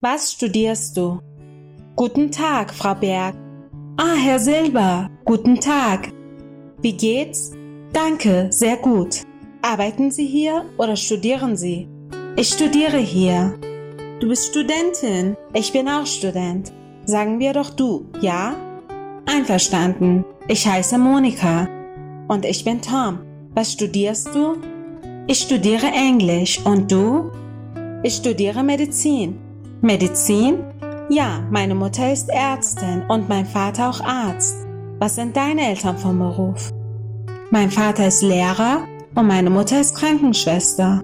Was studierst du? Guten Tag, Frau Berg. Ah, Herr Silber, guten Tag. Wie geht's? Danke, sehr gut. Arbeiten Sie hier oder studieren Sie? Ich studiere hier. Du bist Studentin. Ich bin auch Student. Sagen wir doch du, ja? Einverstanden. Ich heiße Monika. Und ich bin Tom. Was studierst du? Ich studiere Englisch. Und du? Ich studiere Medizin. Medizin? Ja, meine Mutter ist Ärztin und mein Vater auch Arzt. Was sind deine Eltern vom Beruf? Mein Vater ist Lehrer und meine Mutter ist Krankenschwester.